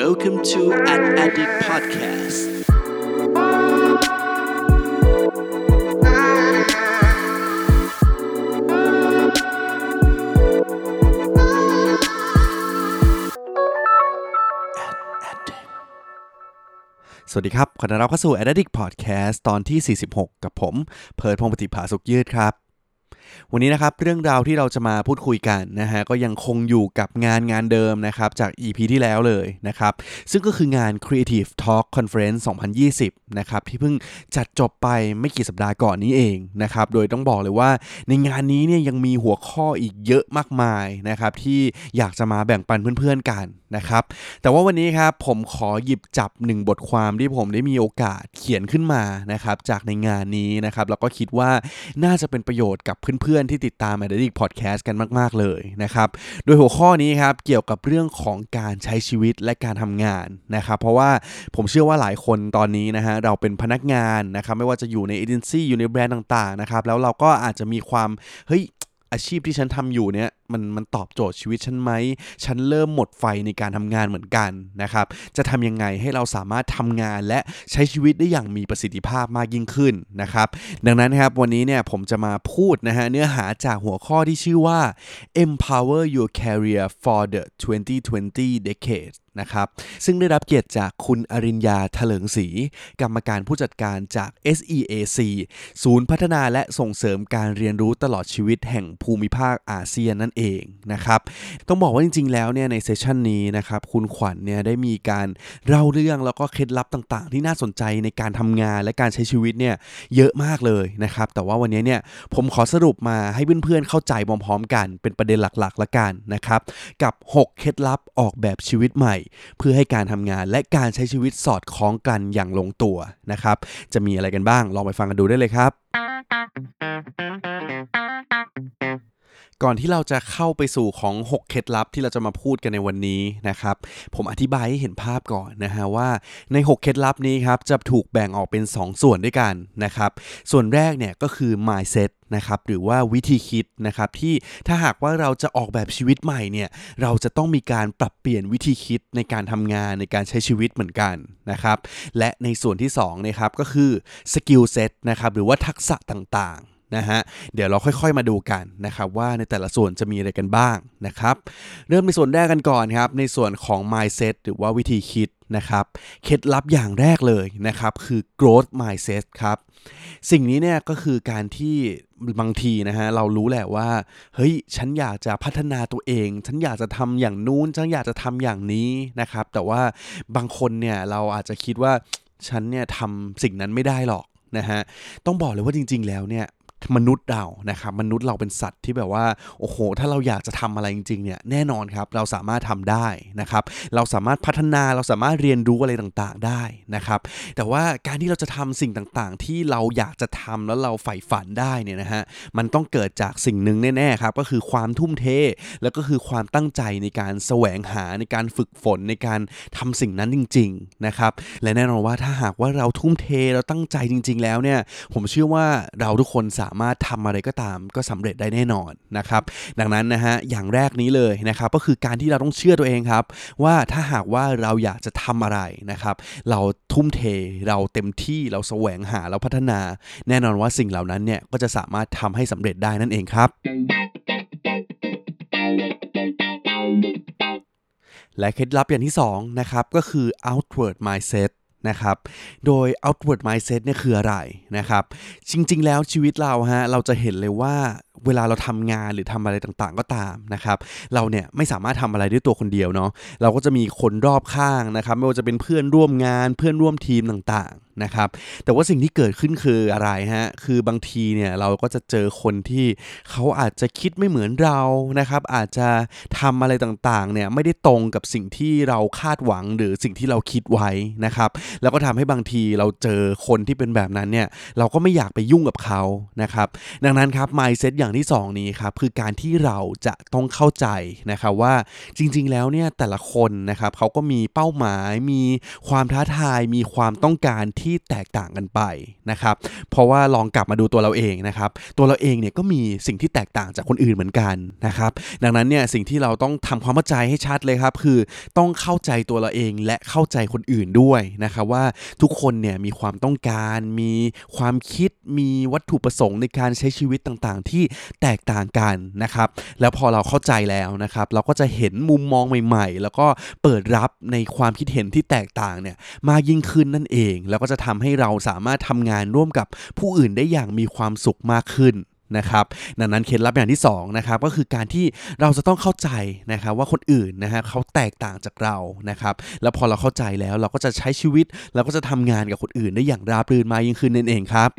Welcome to an Addict Podcast สวัสดีครับ ขอต้อนรับเข้าสู่ Addict Podcast ตอนที่ 46 กับผม เพิร์ดพงปฏิภาสุขยืดครับ วันนี้นะครับเรื่องราวที่เราจะมาพูดคุยกันนะฮะก็ยังคงอยู่กับงานงานเดิมนะครับจาก EP ที่แล้วเลยนะครับซึ่งก็คืองาน Creative Talk Conference 2020นะครับที่เพิ่งจัดจบไปไม่กี่สัปดาห์ก่อนนี้เองนะครับโดยต้องบอกเลยว่าในงานนี้เนี่ยยังมีหัวข้ออีกเยอะมากมายนะครับที่อยากจะมาแบ่งปันเพื่อนๆกันนะครับแต่ว่าวันนี้ครับผมขอหยิบจับหนึ่งบทความที่ผมได้มีโอกาสเขียนขึ้นมานะครับจากในงานนี้นะครับแล้วก็คิดว่าน่าจะเป็นประโยชน์กับเพื่อนๆที่ติดตาม a d d i c t Podcast กันมาก ๆ เลยนะครับ โดยหัวข้อนี้ครับเกี่ยวกับเรื่องของการใช้ชีวิตและการทำงานนะครับ เพราะว่าผมเชื่อว่าหลายคนตอนนี้นะฮะเราเป็นพนักงานนะครับไม่ว่าจะอยู่ในเอเจนซี่อยู่ในแบรนด์ต่างๆนะครับแล้วเราก็อาจจะมีความเฮ้ย อาชีพที่ฉันทำอยู่เนี่ยมันมันตอบโจทย์ชีวิตฉันไหม ฉันเริ่มหมดไฟในการทำงานเหมือนกันนะครับ จะทำยังไงให้เราสามารถทำงานและใช้ชีวิตได้อย่างมีประสิทธิภาพมากยิ่งขึ้นนะครับ ดังนั้นนะครับวันนี้เนี่ยผมจะมาพูดนะฮะเนื้อหาจากหัวข้อที่ชื่อว่า empower your career for the 2020 decade นะครับ ซึ่งได้รับเกียรติจากคุณอริญญาเถลิงศรีกรรมการผู้จัดการจาก SEAC ศูนย์พัฒนาและส่งเสริมการเรียนรู้ตลอดชีวิตแห่งภูมิภาคอาเซียนนั่นเองนะครับ ต้องบอกว่าจริง ๆ แล้วเนี่ยในเซสชันนี้นะครับคุณขวัญเนี่ยได้มีการเล่าเรื่องแล้วก็เคล็ดลับต่างๆ ที่น่าสนใจในการทำงานและการใช้ชีวิตเนี่ยเยอะมากเลยนะครับ แต่ว่าวันนี้เนี่ยผมขอสรุปมาให้เพื่อนๆเข้าใจพร้อมๆกัน เป็นประเด็นหลักๆละกันนะครับกับ 6 เคล็ดลับออกแบบชีวิตใหม่เพื่อให้การทำงานและการใช้ชีวิตสอดคล้องกันอย่างลงตัวนะครับ จะมีอะไรกันบ้างลองไปฟังกันดูได้เลยครับ ก่อนที่เราจะเข้าไปสู่ของ 6 เคล็ดลับที่เราจะมาพูดกันในวันนี้นะครับ ผมอธิบายให้เห็นภาพก่อนนะฮะว่าใน 6 เคล็ดลับนี้ครับจะถูกแบ่งออกเป็น 2 ส่วนด้วยกันนะครับ ส่วนแรกเนี่ยก็คือ mindset นะครับหรือว่าวิธีคิดนะครับที่ถ้าหากว่าเราจะออกแบบชีวิตใหม่เนี่ยเราจะต้องมีการปรับเปลี่ยนวิธีคิดในการทำงานในการใช้ชีวิตเหมือนกันนะครับและในส่วนที่2นะครับก็คือ skill set นะครับหรือว่าทักษะต่างๆ นะฮะเดี๋ยวเราค่อยๆมาดูกันนะครับว่าในแต่ละส่วนจะมีอะไรกันบ้างนะครับเริ่มในส่วนแรกกันก่อนครับในส่วนของ mindset หรือว่าวิธีคิดนะครับเคล็ดลับอย่างแรกเลยนะครับคือ growth mindset ครับสิ่งนี้เนี่ยก็คือการที่บางทีนะฮะเรารู้แหละว่าเฮ้ยฉันอยากจะพัฒนาตัวเอง ฉันอยากจะทำอย่างนู้นฉันอยากจะทำอย่างนี้นะครับแต่ว่าบางคนเนี่ยเราอาจจะคิดว่าฉันเนี่ยทำสิ่งนั้นไม่ได้หรอกนะฮะต้องบอกเลยว่าจริง ๆ แล้วเนี่ย มนุษย์เรานะครับมนุษย์เราเป็นสัตว์ที่แบบว่าโอ้โห ถ้าเราอยากจะทำอะไรจริงๆเนี่ยแน่นอนครับเราสามารถทำได้นะครับ เราสามารถพัฒนาเราสามารถเรียนรู้อะไรต่างๆได้นะครับ แต่ว่าการที่เราจะทำสิ่งต่างๆ ที่เราอยากจะทำแล้วเราใฝ่ฝันได้เนี่ยนะฮะมันต้องเกิดจากสิ่งหนึ่งแน่ๆครับก็คือความทุ่มเทแล้วก็คือความตั้งใจในการแสวงหาในการฝึกฝนในการทำสิ่งนั้นจริง ๆนะครับ และแน่นอนว่าถ้าหากว่าเราทุ่มเทเราตั้งใจจริง ๆ แล้วเนี่ยผมเชื่อว่าเราทุกคนสามารถทำอะไรก็ตามก็สำเร็จได้แน่นอนนะครับ ดังนั้นนะฮะอย่างแรกนี้เลยนะครับก็คือการที่เราต้องเชื่อตัวเองครับ ว่าถ้าหากว่าเราอยากจะทำอะไรนะครับ เราทุ่มเทเราเต็มที่เราแสวงหาเราพัฒนา แน่นอนว่าสิ่งเหล่านั้นเนี่ยก็จะสามารถทำให้สำเร็จได้นั่นเองครับและเคล็ดลับอย่างที่2นะครับก็คือ outward mindset นะครับ โดย outward mindset เนี่ยคืออะไรนะครับ จริง ๆ แล้วชีวิตเราฮะเราจะเห็นเลยว่าเวลาเราทำงานหรือทำอะไรต่างๆ ก็ตามนะครับ เราเนี่ยไม่สามารถทำอะไรด้วยตัวคนเดียวเนาะเราก็จะมีคนรอบข้างนะครับ ไม่ว่าจะเป็นเพื่อนร่วมงานเพื่อนร่วมทีมต่างๆนะครับ แต่ว่าสิ่งที่เกิดขึ้นคืออะไรฮะคือบางทีเนี่ยเราก็จะเจอคนที่เขาอาจจะคิดไม่เหมือนเรานะครับ อาจจะทำอะไรต่างๆเนี่ยไม่ได้ตรงกับสิ่งที่เราคาดหวังหรือสิ่งที่เราคิดไว้นะครับ แล้วก็ทำให้บางทีเราเจอคนที่เป็นแบบนั้นเนี่ยเราก็ไม่อยากไปยุ่งกับเขานะครับ ดังนั้นครับ mindset อย่างอย่างที่ 2 นี้ครับคือการที่เราจะต้องเข้าใจนะครับว่าจริง ๆ แล้วเนี่ยแต่ละคนนะครับเขาก็มีเป้าหมาย มีความท้าทาย มีความต้องการที่แตกต่างกันไปนะครับเพราะว่าลองกลับมาดูตัวเราเองนะครับตัวเราเองเนี่ยก็มีสิ่งที่แตกต่างจากคนอื่นเหมือนกันนะครับดังนั้นเนี่ยสิ่งที่เราต้องทำความเข้าใจให้ชัดเลยครับคือต้องเข้าใจตัวเราเองและเข้าใจคนอื่นด้วยนะครับว่าทุกคนเนี่ยมีความต้องการ มีความคิดมีวัตถุประสงค์ในการใช้ชีวิตต่างๆ ที่แตกต่างกันนะครับ แล้วพอเราเข้าใจแล้วนะครับ เราก็จะเห็นมุมมองใหม่ ๆ แล้วก็เปิดรับในความคิดเห็นที่แตกต่างเนี่ยมากยิ่งขึ้นนั่นเอง แล้วก็จะทำให้เราสามารถทำงานร่วมกับผู้อื่นได้อย่างมีความสุขมากขึ้นนะครับดังนั้นเคล็ดลับอย่างที่2นะครับก็คือการที่เราจะต้องเข้าใจนะครับว่าคนอื่นนะฮะเขาแตกต่างจากเรานะครับแล้วพอเราเข้าใจแล้วเราก็จะใช้ชีวิตเราก็จะทำงานกับคนอื่นได้อย่างราบรื่นมากยิ่งขึ้นนั่นเองครับ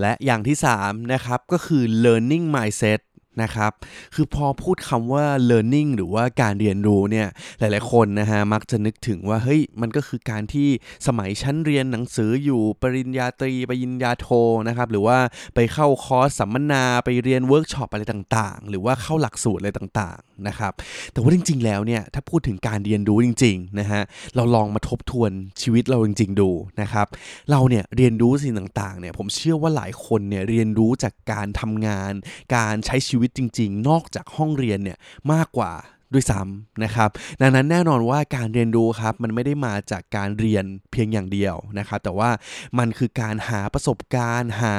และอย่างที่3นะครับก็คือ learning mindset นะครับ คือพอพูดคำว่า learning หรือว่าการเรียนรู้เนี่ย หลาย ๆ คนนะฮะ มักจะนึกถึงว่า เฮ้ย มันก็คือการที่สมัยชั้นเรียนหนังสืออยู่ ปริญญาตรี ปริญญาโทนะครับ หรือว่าไปเข้าคอร์สสัมมนา ไปเรียนเวิร์กช็อปอะไรต่าง ๆ หรือว่าเข้าหลักสูตรอะไรต่าง ๆ นะครับ แต่ว่าจริง ๆ แล้วเนี่ย ถ้าพูดถึงการเรียนรู้จริง ๆ นะฮะ เราลองมาทบทวนชีวิตเราจริง ๆ ดูนะครับ เราเนี่ยเรียนรู้สิ่งต่าง ๆ เนี่ย ผมเชื่อว่าหลายคนเนี่ยเรียนรู้จากการทำงาน การใช้ชีวิตจริง ๆ นอกจากห้องเรียนเนี่ยมากกว่าด้วยซ้ำนะครับ ดังนั้นแน่นอนว่าการเรียนรู้ครับมันไม่ได้มาจากการเรียนเพียงอย่างเดียวนะครับ แต่ว่ามันคือการหาประสบการณ์ หา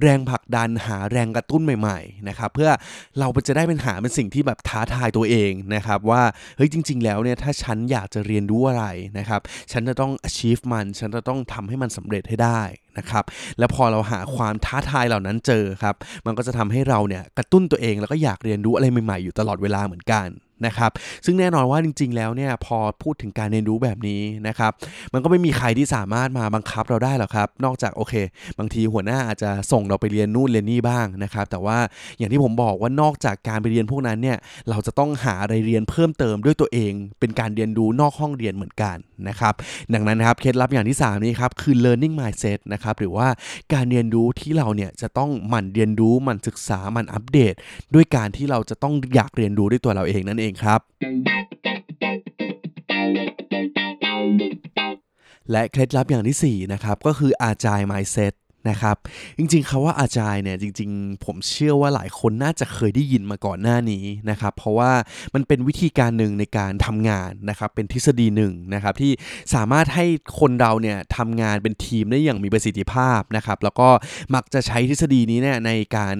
แรงผลักดัน หาแรงกระตุ้นใหม่ๆนะครับเพื่อเราจะได้เป็นหาเป็นสิ่งที่แบบท้าทายตัวเองนะครับ ว่าเฮ้ยจริง ๆ แล้วเนี่ยถ้าฉันอยากจะเรียนรู้อะไรนะครับ ฉันจะต้อง achieve มัน ฉันจะต้องทำให้มันสำเร็จให้ได้ นะครับ แล้วพอเราหาความท้าทายเหล่านั้นเจอครับ มันก็จะทำให้เราเนี่ยกระตุ้นตัวเองแล้วก็อยากเรียนรู้อะไรใหม่ๆอยู่ตลอดเวลาเหมือนกันนะครับ ซึ่งแน่นอนว่าจริง ๆ แล้วเนี่ยพอพูดถึงการเรียนรู้แบบนี้นะครับ มันก็ไม่มีใครที่สามารถมาบังคับเราได้หรอกครับ นอกจากโอเค บางทีหัวหน้าอาจจะส่งเราไปเรียนนู่นเรียนนี่บ้างนะครับ แต่ว่าอย่างที่ผมบอกว่านอกจากการไปเรียนพวกนั้นเนี่ย เราจะต้องหาอะไรเรียนเพิ่มเติมด้วยตัวเอง เป็นการเรียนรู้นอกห้องเรียนเหมือนกันนะครับ ดังนั้นนะครับเคล็ดลับอย่างที่ 3 นี้ครับคือ learning mindset นะครับหรือว่าการเรียนรู้ที่เราเนี่ยจะต้องหมั่นเรียนรู้หมั่นศึกษาหมั่นอัปเดต ด้วยการที่เราจะต้องอยากเรียนรู้ด้วยตัวเราเองนั่นเองครับและเคล็ดลับอย่างที่4นะครับก็คืออาจาย mindset นะครับ จริงๆคาว่าอาจายเนี่ยจริง ๆ ผมเชื่อว่าหลายคนน่าจะเคยได้ยินมาก่อนหน้านี้นะครับ เพราะว่ามันเป็นวิธีการหนึ่งในการทำงานนะครับ เป็นทฤษฎีหนึ่งนะครับที่สามารถให้คนเราเนี่ยทำงานเป็นทีมได้อย่างมีประสิทธิภาพนะครับ แล้วก็มักจะใช้ทฤษฎีนี้เนี่ยในการ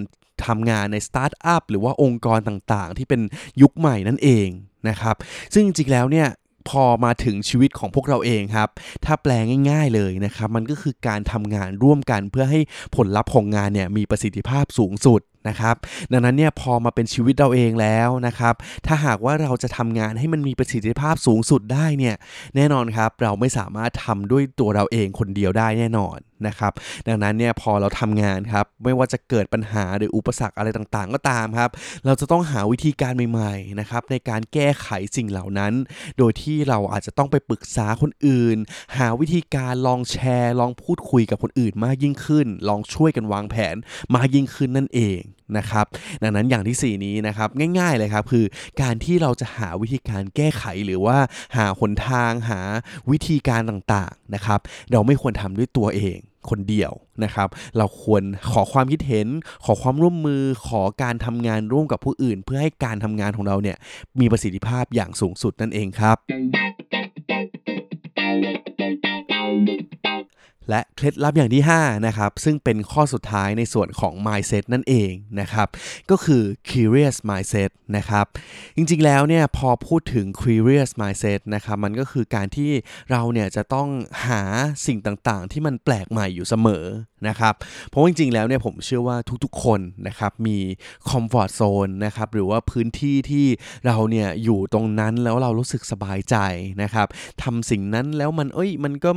ทำงานในสตาร์ทอัพหรือว่าองค์กรต่างๆ ที่เป็นยุคใหม่นั่นเองนะครับ ซึ่งจริงๆแล้วเนี่ย พอมาถึงชีวิตของพวกเราเองครับ ถ้าแปลง่ายๆเลยนะครับ มันก็คือการทำงานร่วมกันเพื่อให้ผลลัพธ์ของงานเนี่ยมีประสิทธิภาพสูงสุด นะครับดังนั้นเนี่ยพอมาเป็นชีวิตเราเองแล้วนะครับถ้าหากว่าเราจะทำงานให้มันมีประสิทธิภาพสูงสุดได้เนี่ยแน่นอนครับเราไม่สามารถทำด้วยตัวเราเองคนเดียวได้แน่นอนนะครับดังนั้นเนี่ยพอเราทำงานครับไม่ว่าจะเกิดปัญหาหรืออุปสรรคอะไรต่างๆ ก็ตามครับ เราจะต้องหาวิธีการใหม่ๆนะครับในการแก้ไขสิ่งเหล่านั้น โดยที่เราอาจจะต้องไปปรึกษาคนอื่น หาวิธีการลองแชร์ ลองพูดคุยกับคนอื่นมากยิ่งขึ้น ลองช่วยกันวางแผนมากยิ่งขึ้นนั่นเอง นะครับ ดังนั้นอย่างที่ 4 นี้นะครับง่ายๆเลยครับคือการที่เราจะหาวิธีการแก้ไขหรือว่าหาหนทางหาวิธีการต่างๆนะครับ เราไม่ควรทำด้วยตัวเองคนเดียวนะครับ เราควรขอความคิดเห็น ขอความร่วมมือ ขอการทำงานร่วมกับผู้อื่น เพื่อให้การทำงานของเราเนี่ยมีประสิทธิภาพอย่างสูงสุดนั่นเองครับ และเคล็ดลับอย่างที่ 5 นะครับ ซึ่งเป็นข้อสุดท้ายในส่วนของ mindset นั่นเองนะครับ ก็คือ curious mindset นะครับ จริงๆแล้วเนี่ยพอพูดถึง curious mindset นะครับมันก็คือการที่เราเนี่ยจะต้องหาสิ่งต่างๆ ที่มันแปลกใหม่อยู่เสมอนะครับ เพราะจริงๆแล้วเนี่ยผมเชื่อว่าทุกๆคนนะครับมี comfort zone นะครับหรือว่าพื้นที่ที่เราเนี่ยอยู่ตรงนั้นแล้วเรารู้สึกสบายใจนะครับทำสิ่งนั้นแล้วมันเอ้ยมันก็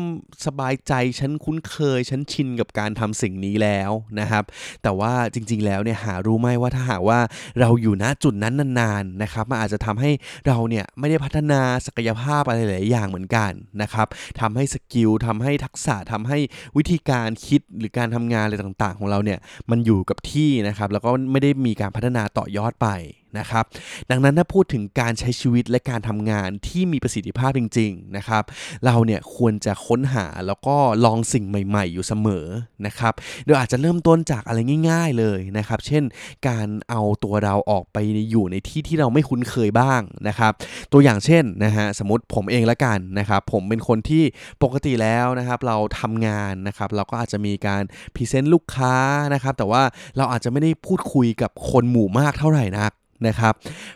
สบายใจฉันคุ้นเคย ฉันชินกับการทำสิ่งนี้แล้วนะครับ แต่ว่าจริง ๆ แล้วเนี่ยหารู้ไหมว่าถ้าหากว่าเราอยู่ณจุดนั้นนานๆนะครับมันอาจจะทำให้เราเนี่ยไม่ได้พัฒนาศักยภาพอะไรหลายอย่างเหมือนกันนะครับทำให้สกิลทำให้ทักษะทำให้วิธีการคิดหรือการทำงานอะไรต่าง ๆ ของเราเนี่ยมันอยู่กับที่นะครับ แล้วก็ไม่ได้มีการพัฒนาต่อยอดไปนะครับ ดังนั้นถ้าพูดถึงการใช้ชีวิตและการทำงานที่มีประสิทธิภาพจริง ๆ นะครับ เราเนี่ยควรจะค้นหาแล้วก็ลองสิ่งใหม่ ๆ อยู่เสมอนะครับ โดยอาจจะเริ่มต้นจากอะไรง่าย ๆ เลยนะครับ เช่น การเอาตัวเราออกไปอยู่ในที่ที่เราไม่คุ้นเคยบ้างนะครับ ตัวอย่างเช่นนะฮะสมมติผมเองละกันนะครับ ผมเป็นคนที่ปกติแล้วนะครับเราทำงานนะครับเราก็อาจจะมีการพรีเซนต์ลูกค้านะครับ แต่ว่าเราอาจจะไม่ได้พูดคุยกับคนหมู่มากเท่าไหร่นัก นะครับ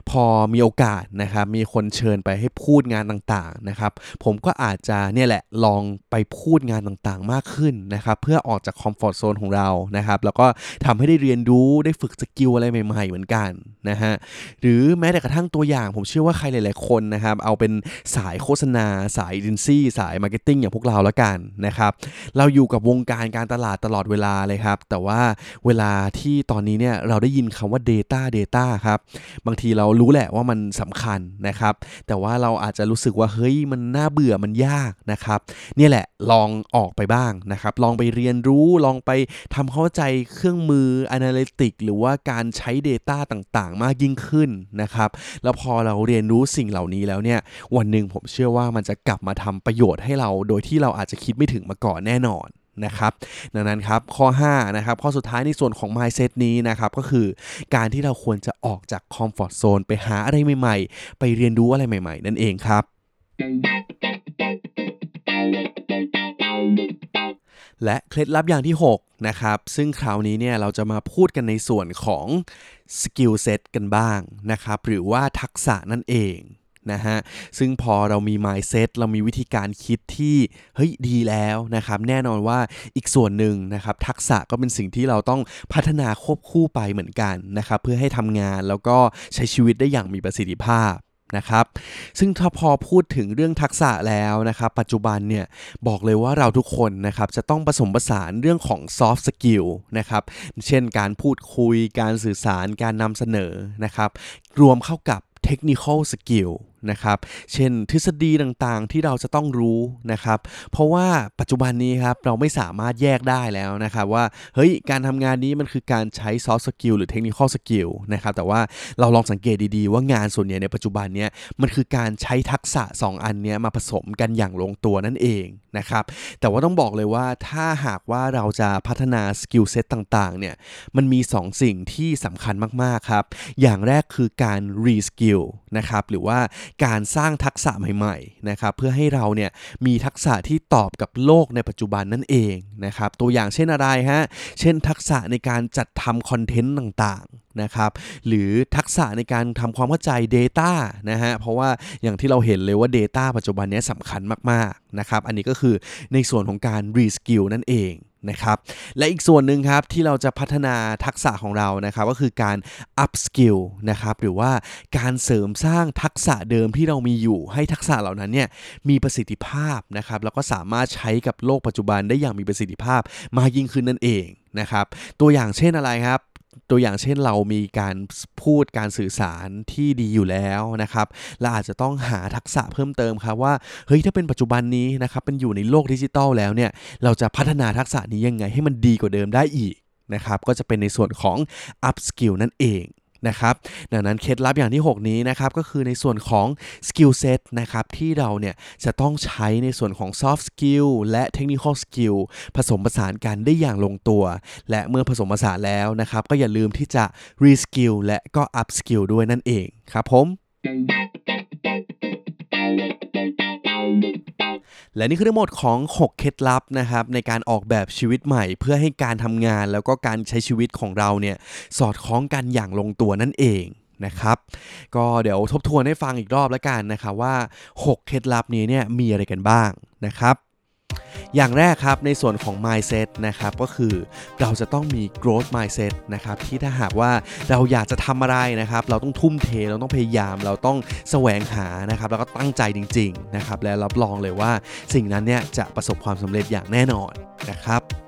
พอมีโอกาสนะครับมีคนเชิญไปให้พูดงานต่างๆนะครับ ผมก็อาจจะเนี่ยแหละลองไปพูดงานต่างๆมากขึ้นนะครับ เพื่อออกจาก comfort zone ของเรานะครับ แล้วก็ทำให้ได้เรียนรู้ได้ฝึก skill อะไรใหม่ ๆ เหมือนกันนะฮะหรือแม้แต่กระทั่งตัวอย่าง ผมเชื่อว่าใครหลาย ๆ คนนะครับ เอาเป็นสายโฆษณา สายดินซี่สาย marketing อย่างพวกเราแล้วกันนะครับ เราอยู่กับวงการการตลาดตลอดเวลาเลยครับ แต่ว่าเวลาที่ตอนนี้เนี่ยเราได้ยินคำว่า Data Data ครับบางทีเรารู้แหละว่ามันสำคัญนะครับ แต่ว่าเราอาจจะรู้สึกว่าเฮ้ยมันน่าเบื่อมันยากนะครับนี่แหละลองออกไปบ้างนะครับ ลองไปเรียนรู้ลองไปทำเข้าใจเครื่องมือ Analytic หรือว่าการใช้ Data ต่างๆ มากยิ่งขึ้นนะครับ แล้วพอเราเรียนรู้สิ่งเหล่านี้แล้วเนี่ยวันหนึ่งผมเชื่อว่ามันจะกลับมาทำประโยชน์ให้เรา โดยที่เราอาจจะคิดไม่ถึงมาก่อนแน่นอน นะครับดังนั้นครับข้อ5นะครับข้อสุดท้ายในส่วนของ mindset นี้นะครับก็คือการที่เราควรจะออกจาก comfort zone ไปหาอะไรใหม่ๆ ไปเรียนรู้อะไรใหม่ ๆ นั่นเองครับและเคล็ดลับอย่างที่ 6 นะครับ ซึ่งคราวนี้เนี่ยเราจะมาพูดกันในส่วนของ skill set กันบ้างนะครับ หรือว่าทักษะนั่นเอง นะฮะ ซึ่งพอเรามี mindset เรามีวิธีการคิดที่เฮ้ยดีแล้วนะครับ แน่นอนว่าอีกส่วนหนึ่งนะครับทักษะก็เป็นสิ่งที่เราต้องพัฒนาควบคู่ไปเหมือนกันนะครับ เพื่อให้ทำงานแล้วก็ใช้ชีวิตได้อย่างมีประสิทธิภาพนะครับซึ่งถ้าพอพูดถึงเรื่องทักษะแล้วนะครับ ปัจจุบันเนี่ยบอกเลยว่าเราทุกคนนะครับจะต้องผสมผสานเรื่องของ soft skill นะครับเช่นการพูดคุยการสื่อสารการนำเสนอนะครับ รวมเข้ากับ technical skill นะครับ เช่นทฤษฎีต่างๆที่เราจะต้องรู้นะครับ เพราะว่าปัจจุบันนี้ครับเราไม่สามารถแยกได้แล้วนะครับว่าเฮ้ยการทำงานนี้มันคือการใช้ soft skill หรือ technical skill นะครับแต่ว่าเราลองสังเกตดีๆ ว่างานส่วนใหญ่ในปัจจุบันนี้มันคือการใช้ทักษะ 2 อันนี้มาผสมกันอย่างลงตัวนั่นเองนะครับแต่ว่าต้องบอกเลยว่าถ้าหากว่าเราจะพัฒนา skill set ต่างๆเนี่ยมันมี 2 สิ่งที่สำคัญมากๆครับ อย่างแรกคือการ reskill นะครับหรือว่าการสร้างทักษะใหม่ๆนะครับเพื่อให้เราเนี่ยมีทักษะที่ตอบกับโลกในปัจจุบันนั่นเองนะครับตัวอย่างเช่นอะไรฮะเช่นทักษะในการจัดทำ content ต่างๆนะครับหรือทักษะในการทำความเข้าใจ Data นะฮะเพราะว่าอย่างที่เราเห็นเลยว่า Data ปัจจุบันนี้สำคัญมากๆนะครับอันนี้ก็คือในส่วนของการ reskill นั่นเอง นะครับ และอีกส่วนหนึ่งครับที่เราจะพัฒนาทักษะของเรานะครับก็คือการ up skill นะครับหรือว่าการเสริมสร้างทักษะเดิมที่เรามีอยู่ ให้ทักษะเหล่านั้นเนี่ยมีประสิทธิภาพนะครับแล้วก็สามารถใช้กับโลกปัจจุบันได้อย่างมีประสิทธิภาพมากยิ่งขึ้นนั่นเองนะครับตัวอย่างเช่นอะไรครับ ตัวอย่างเช่นเรามีการพูดการสื่อสารที่ดีอยู่แล้วนะครับเราอาจจะต้องหาทักษะเพิ่มเติมครับว่าเฮ้ยถ้าเป็นปัจจุบันนี้นะครับเป็นอยู่ในโลกดิจิตอลแล้วเนี่ยเราจะพัฒนาทักษะนี้ยังไงให้มันดีกว่าเดิมได้อีกนะครับก็จะเป็นในส่วนของ up skill นั่นเอง นะครับดังนั้นเคล็ดลับอย่างที่ 6 นี้นะครับก็คือในส่วนของ skill set นะครับที่เราเนี่ยจะต้องใช้ในส่วนของ soft skill และ technical skill ผสมผสานกันได้อย่างลงตัว และเมื่อผสมผสานแล้วนะครับก็อย่าลืมที่จะ reskill และก็ up skill ด้วยนั่นเองครับผม และนี่คือทั้งหมดของ 6 เคล็ดลับนะครับในการออกแบบชีวิตใหม่ เพื่อให้การทำงานแล้วก็การใช้ชีวิตของเราเนี่ยสอดคล้องกันอย่างลงตัวนั่นเองนะครับก็เดี๋ยวทบทวนให้ฟังอีกรอบแล้วกันนะครับว่า 6 เคล็ดลับนี้เนี่ยมีอะไรกันบ้างนะครับ อย่างแรกครับในส่วนของ mindset นะครับก็คือเราจะต้องมี growth mindset นะครับที่ถ้าหากว่าเราอยากจะทำอะไรนะครับ เราต้องทุ่มเทเราต้องพยายาม เราต้องแสวงหานะครับ แล้วก็ตั้งใจจริง ๆ นะครับ และรับรองเลยว่าสิ่งนั้นเนี่ยจะประสบความสำเร็จอย่างแน่นอนนะครับ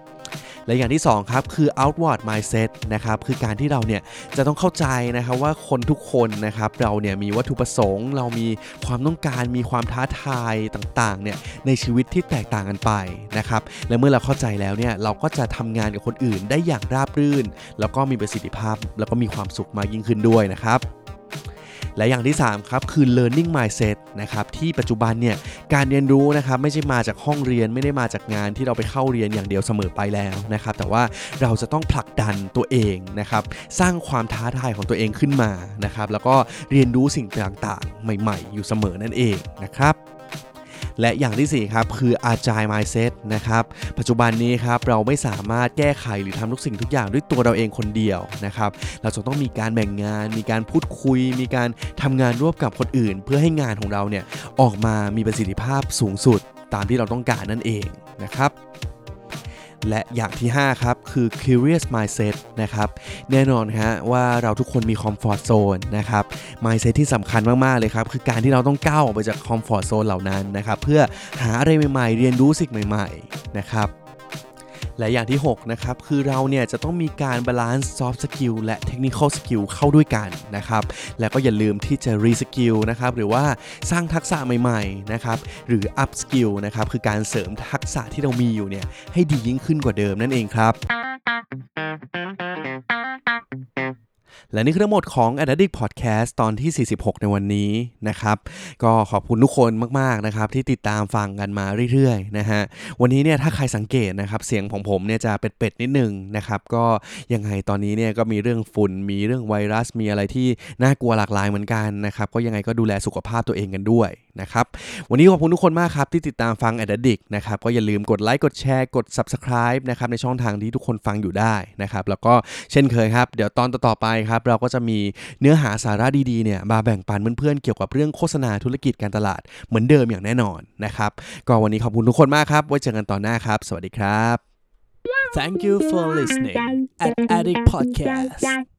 และอย่างที่2ครับคือ outward mindset นะครับคือการที่เราเนี่ยจะต้องเข้าใจนะครับว่าคนทุกคนนะครับเราเนี่ยมีวัตถุประสงค์ เรามีความต้องการมีความท้าทายต่างๆเนี่ยในชีวิตที่แตกต่างกันไปนะครับและเมื่อเราเข้าใจแล้วเนี่ยเราก็จะทำงานกับคนอื่นได้อย่างราบรื่น แล้วก็มีประสิทธิภาพ แล้วก็มีความสุขมากยิ่งขึ้นด้วยนะครับ และอย่างที่ 3 ครับ คือ learning mindset นะครับที่ปัจจุบันเนี่ยการเรียนรู้นะครับไม่ใช่มาจากห้องเรียนไม่ได้มาจากงานที่เราไปเข้าเรียนอย่างเดียวเสมอไปแล้วนะครับแต่ว่าเราจะต้องผลักดันตัวเองนะครับสร้างความท้าทายของตัวเองขึ้นมานะครับแล้วก็เรียนรู้สิ่งต่างๆ ใหม่ ๆ อยู่เสมอนั่นเองนะครับ และอย่างที่ 4 ครับ คือ agile mindset นะครับ ปัจจุบันนี้ครับ เราไม่สามารถแก้ไขหรือทำทุกสิ่งทุกอย่างด้วยตัวเราเองคนเดียวนะครับ เราจะต้องมีการแบ่งงาน มีการพูดคุย มีการทำงานร่วมกับคนอื่น เพื่อให้งานของเราเนี่ยออกมามีประสิทธิภาพสูงสุดตามที่เราต้องการนั่นเองนะครับ และอย่างที่ 5 ครับ คือ curious mindset นะครับ แน่นอนฮะว่าเราทุกคนมี comfort zone นะครับ mindset ที่สำคัญมาก ๆ เลยครับ คือการที่เราต้องก้าวออกไปจาก comfort zone เหล่านั้นนะครับ เพื่อหาอะไรใหม่ ๆ เรียนรู้สิ่งใหม่ ๆ นะครับ และอย่างที่ 6 นะครับ คือเราเนี่ยจะต้องมีการ balance soft skill และ technical skill เข้าด้วยกันนะครับ แล้วก็อย่าลืมที่จะ reskill นะครับ หรือว่าสร้างทักษะใหม่ๆนะครับ หรือ upskill นะครับ คือการเสริมทักษะที่เรามีอยู่เนี่ยให้ดียิ่งขึ้นกว่าเดิมนั่นเองครับ และนี่คือทั้งหมดของ a d d i c t Podcast ตอนที่ 46 ในวันนี้นะครับ ก็ขอบคุณทุกคนมากๆนะครับที่ติดตามฟังกันมาเรื่อยๆนะฮะวันนี้เนี่ยถ้าใครสังเกตนะครับเสียงของผมเนี่ยจะเป็ดๆนิดนึงนะครับก็ยังไงตอนนี้เนี่ยก็มีเรื่องฝุ่นมีเรื่องไวรัสมีอะไรที่น่ากลัวหลากหลายเหมือนกันนะครับก็ยังไงก็ดูแลสุขภาพตัวเองกันด้วย นะครับ วันนี้ขอบคุณทุกคนมากครับที่ติดตามฟัง a d d i c t นะครับก็อย่าลืมกดไลค์กดแชร์กด Subscribe นะครับในช่องทางที่ทุกคนฟังอยู่ได้นะครับแล้วก็เช่นเคยครับ เดี๋ยวตอนต่อๆไปครับเราก็จะมีเนื้อหาสาระดีๆเนี่ยมาแบ่งปันเพื่อนๆเกี่ยวกับเรื่องโฆษณาธุรกิจการตลาดเหมือนเดิมอย่างแน่นอนนะครับก็วันนี้ขอบคุณทุกคนมากครับไว้เจอกันตอนหน้าครับ สวัสดีครับ Thank you for listening at Addict Podcast